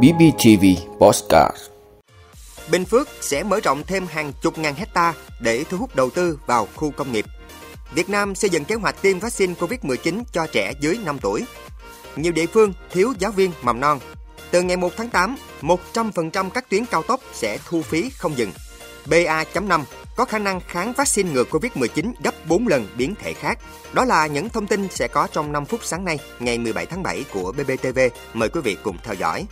BBTV Postcard Bình Phước sẽ mở rộng thêm hàng chục ngàn hecta để thu hút đầu tư vào khu công nghiệp. Việt Nam xây dựng kế hoạch tiêm vaccine COVID-19 cho trẻ dưới 5 tuổi. Nhiều địa phương thiếu giáo viên mầm non. Từ ngày 1 tháng 8, 100% các tuyến cao tốc sẽ thu phí không dừng. BA.5 có khả năng kháng vaccine ngừa COVID-19 gấp 4 lần biến thể khác. Đó là những thông tin sẽ có trong 5 phút sáng nay, ngày 17 tháng 7 của BBTV. Mời quý vị cùng theo dõi.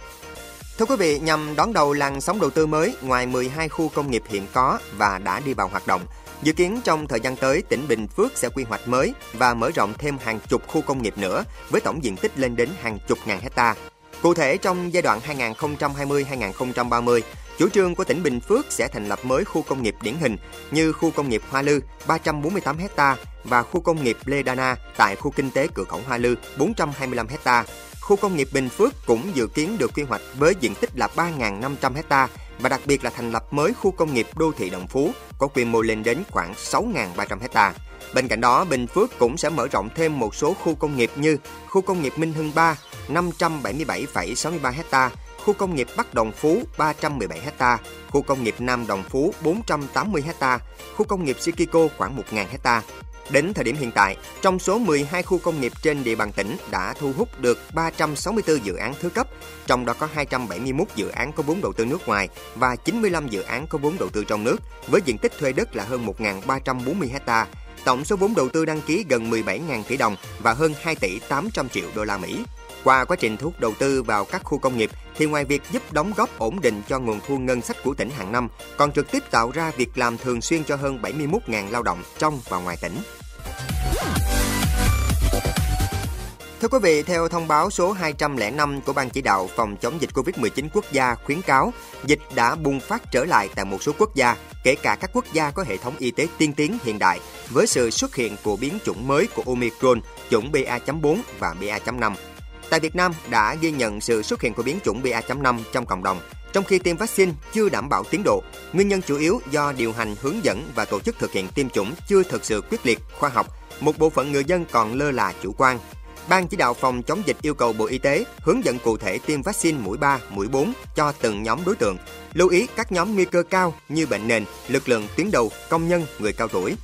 Thưa quý vị, nhằm đón đầu làn sóng đầu tư mới ngoài 12 khu công nghiệp hiện có và đã đi vào hoạt động, dự kiến trong thời gian tới tỉnh Bình Phước sẽ quy hoạch mới và mở rộng thêm hàng chục khu công nghiệp nữa với tổng diện tích lên đến hàng chục ngàn hecta. Cụ thể trong giai đoạn 2020-2030, chủ trương của tỉnh Bình Phước sẽ thành lập mới khu công nghiệp điển hình như khu công nghiệp Hoa Lư 348 ha và khu công nghiệp Lê Đa Na tại khu kinh tế cửa khẩu Hoa Lư 425 ha. Khu công nghiệp Bình Phước cũng dự kiến được quy hoạch với diện tích là 3.500 ha và đặc biệt là thành lập mới khu công nghiệp đô thị Đồng Phú có quy mô lên đến khoảng 6.300 ha. Bên cạnh đó, Bình Phước cũng sẽ mở rộng thêm một số khu công nghiệp như khu công nghiệp Minh Hưng 3 577,63 ha, khu công nghiệp Bắc Đồng Phú 317 ha, khu công nghiệp Nam Đồng Phú 480 ha, khu công nghiệp Sikiko khoảng 1.000 ha. Đến thời điểm hiện tại, trong số 12 khu công nghiệp trên địa bàn tỉnh đã thu hút được 364 dự án thứ cấp, trong đó có 271 dự án có vốn đầu tư nước ngoài và 95 dự án có vốn đầu tư trong nước, với diện tích thuê đất là hơn 1.340 ha. Tổng số vốn đầu tư đăng ký gần 17.000 tỷ đồng và hơn 2 tỷ 800 triệu đô la Mỹ. Qua quá trình thu hút đầu tư vào các khu công nghiệp thì ngoài việc giúp đóng góp ổn định cho nguồn thu ngân sách của tỉnh hàng năm, còn trực tiếp tạo ra việc làm thường xuyên cho hơn 71.000 lao động trong và ngoài tỉnh. Thưa quý vị, theo thông báo số 205 của Ban chỉ đạo phòng chống dịch COVID-19 quốc gia khuyến cáo, dịch đã bùng phát trở lại tại một số quốc gia, kể cả các quốc gia có hệ thống y tế tiên tiến hiện đại, với sự xuất hiện của biến chủng mới của Omicron, chủng BA.4 và BA.5. Tại Việt Nam đã ghi nhận sự xuất hiện của biến chủng BA.5 trong cộng đồng, trong khi tiêm vaccine chưa đảm bảo tiến độ. Nguyên nhân chủ yếu do điều hành hướng dẫn và tổ chức thực hiện tiêm chủng chưa thực sự quyết liệt, khoa học. Một bộ phận người dân còn lơ là chủ quan, Ban chỉ đạo phòng chống dịch yêu cầu Bộ Y tế hướng dẫn cụ thể tiêm vaccine mũi 3, mũi 4 cho từng nhóm đối tượng. Lưu ý các nhóm nguy cơ cao như bệnh nền, lực lượng tuyến đầu, công nhân, người cao tuổi.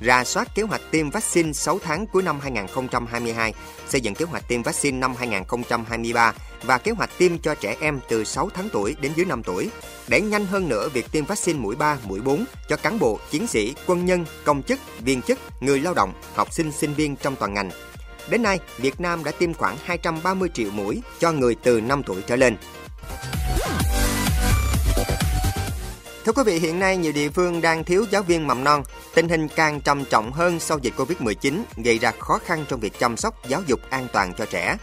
Ra soát kế hoạch tiêm vaccine 6 tháng cuối năm 2022, xây dựng kế hoạch tiêm vaccine năm 2023 và kế hoạch tiêm cho trẻ em từ 6 tháng tuổi đến dưới 5 tuổi. Để nhanh hơn nữa việc tiêm vaccine mũi 3, mũi 4 cho cán bộ, chiến sĩ, quân nhân, công chức, viên chức, người lao động, học sinh, sinh viên trong toàn ngành Đến nay, Việt Nam đã tiêm khoảng 230 triệu mũi cho người từ 5 tuổi trở lên. Thưa quý vị, hiện nay nhiều địa phương đang thiếu giáo viên mầm non. Tình hình càng trầm trọng hơn sau dịch Covid-19, gây ra khó khăn trong việc chăm sóc giáo dục an toàn cho trẻ.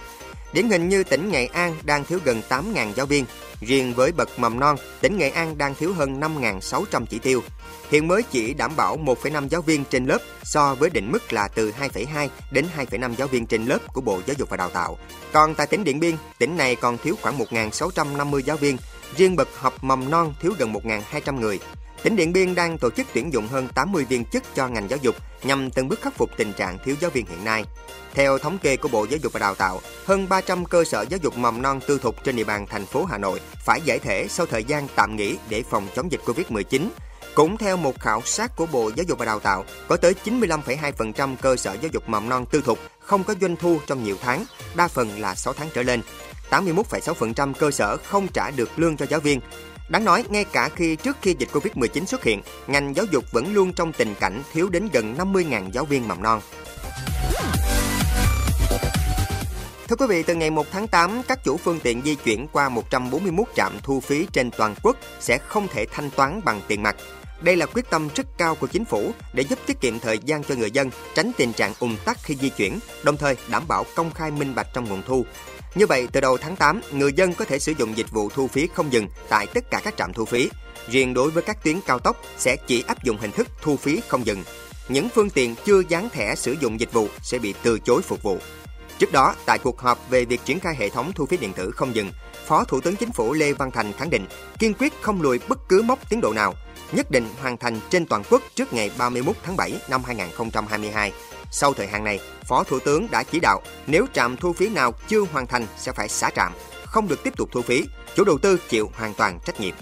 Điển hình như tỉnh Nghệ An đang thiếu gần 8.000 giáo viên. Riêng với bậc mầm non, tỉnh Nghệ An đang thiếu hơn 5.600 chỉ tiêu. Hiện mới chỉ đảm bảo 1,5 giáo viên trên lớp so với định mức là từ 2,2 đến 2,5 giáo viên trên lớp của Bộ Giáo dục và Đào tạo. Còn tại tỉnh Điện Biên, tỉnh này còn thiếu khoảng 1.650 giáo viên. Riêng bậc học mầm non thiếu gần 1.200 người. Tỉnh Điện Biên đang tổ chức tuyển dụng hơn 80 viên chức cho ngành giáo dục nhằm từng bước khắc phục tình trạng thiếu giáo viên hiện nay. Theo thống kê của Bộ Giáo dục và Đào tạo, hơn 300 cơ sở giáo dục mầm non tư thục trên địa bàn thành phố Hà Nội phải giải thể sau thời gian tạm nghỉ để phòng chống dịch Covid-19. Cũng theo một khảo sát của Bộ Giáo dục và Đào tạo, có tới 95,2% cơ sở giáo dục mầm non tư thục không có doanh thu trong nhiều tháng, đa phần là 6 tháng trở lên. 81,6% cơ sở không trả được lương cho giáo viên, Đáng nói, ngay cả khi trước khi dịch Covid-19 xuất hiện, ngành giáo dục vẫn luôn trong tình cảnh thiếu đến gần 50.000 giáo viên mầm non. Thưa quý vị, từ ngày 1 tháng 8, các chủ phương tiện di chuyển qua 141 trạm thu phí trên toàn quốc sẽ không thể thanh toán bằng tiền mặt. Đây là quyết tâm rất cao của chính phủ để giúp tiết kiệm thời gian cho người dân, tránh tình trạng ùn tắc khi di chuyển, đồng thời đảm bảo công khai minh bạch trong nguồn thu. Như vậy, từ đầu tháng 8, người dân có thể sử dụng dịch vụ thu phí không dừng tại tất cả các trạm thu phí. Riêng đối với các tuyến cao tốc sẽ chỉ áp dụng hình thức thu phí không dừng. Những phương tiện chưa dán thẻ sử dụng dịch vụ sẽ bị từ chối phục vụ. Trước đó, tại cuộc họp về việc triển khai hệ thống thu phí điện tử không dừng, Phó Thủ tướng Chính phủ Lê Văn Thành khẳng định kiên quyết không lùi bất cứ mốc tiến độ nào, nhất định hoàn thành trên toàn quốc trước ngày 31 tháng 7 năm 2022. Sau thời hạn này, Phó Thủ tướng đã chỉ đạo nếu trạm thu phí nào chưa hoàn thành sẽ phải xả trạm, không được tiếp tục thu phí. Chủ đầu tư chịu hoàn toàn trách nhiệm.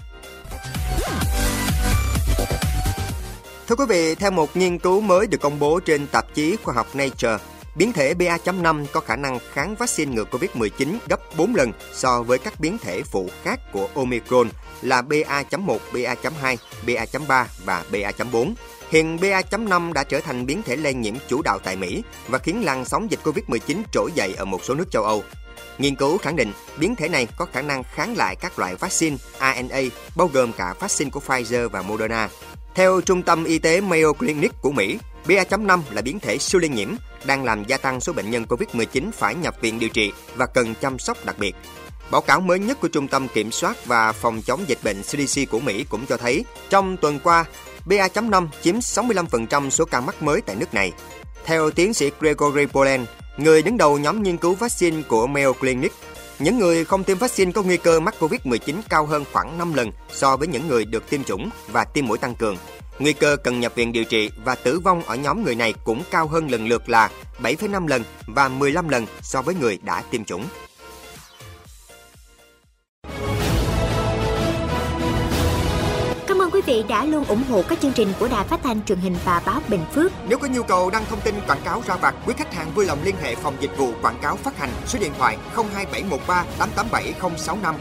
Thưa quý vị, theo một nghiên cứu mới được công bố trên tạp chí khoa học Nature, biến thể BA.5 có khả năng kháng vaccine ngừa COVID-19 gấp 4 lần so với các biến thể phụ khác của Omicron là BA.1, BA.2, BA.3 và BA.4. Hiện BA.5 đã trở thành biến thể lây nhiễm chủ đạo tại Mỹ và khiến làn sóng dịch COVID-19 trỗi dậy ở một số nước châu Âu. Nghiên cứu khẳng định biến thể này có khả năng kháng lại các loại vaccine RNA, bao gồm cả vaccine của Pfizer và Moderna. Theo Trung tâm Y tế Mayo Clinic của Mỹ, BA.5 là biến thể siêu lây nhiễm, đang làm gia tăng số bệnh nhân COVID-19 phải nhập viện điều trị và cần chăm sóc đặc biệt. Báo cáo mới nhất của Trung tâm Kiểm soát và Phòng chống dịch bệnh CDC của Mỹ cũng cho thấy, trong tuần qua, BA.5 chiếm 65% số ca mắc mới tại nước này. Theo tiến sĩ Gregory Poland, người đứng đầu nhóm nghiên cứu vaccine của Mayo Clinic, những người không tiêm vaccine có nguy cơ mắc COVID-19 cao hơn khoảng 5 lần so với những người được tiêm chủng và tiêm mũi tăng cường. Nguy cơ cần nhập viện điều trị và tử vong ở nhóm người này cũng cao hơn lần lượt là 7,5 lần và 15 lần so với người đã tiêm chủng. Cảm ơn quý vị đã luôn ủng hộ các chương trình của Đài Phát thanh truyền hình và báo Bình Phước. Nếu có nhu cầu đăng thông tin quảng cáo ra vặt, quý khách hàng vui lòng liên hệ phòng dịch vụ quảng cáo phát hành số điện thoại 02713 887065.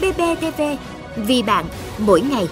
BBTV, vì bạn, mỗi ngày.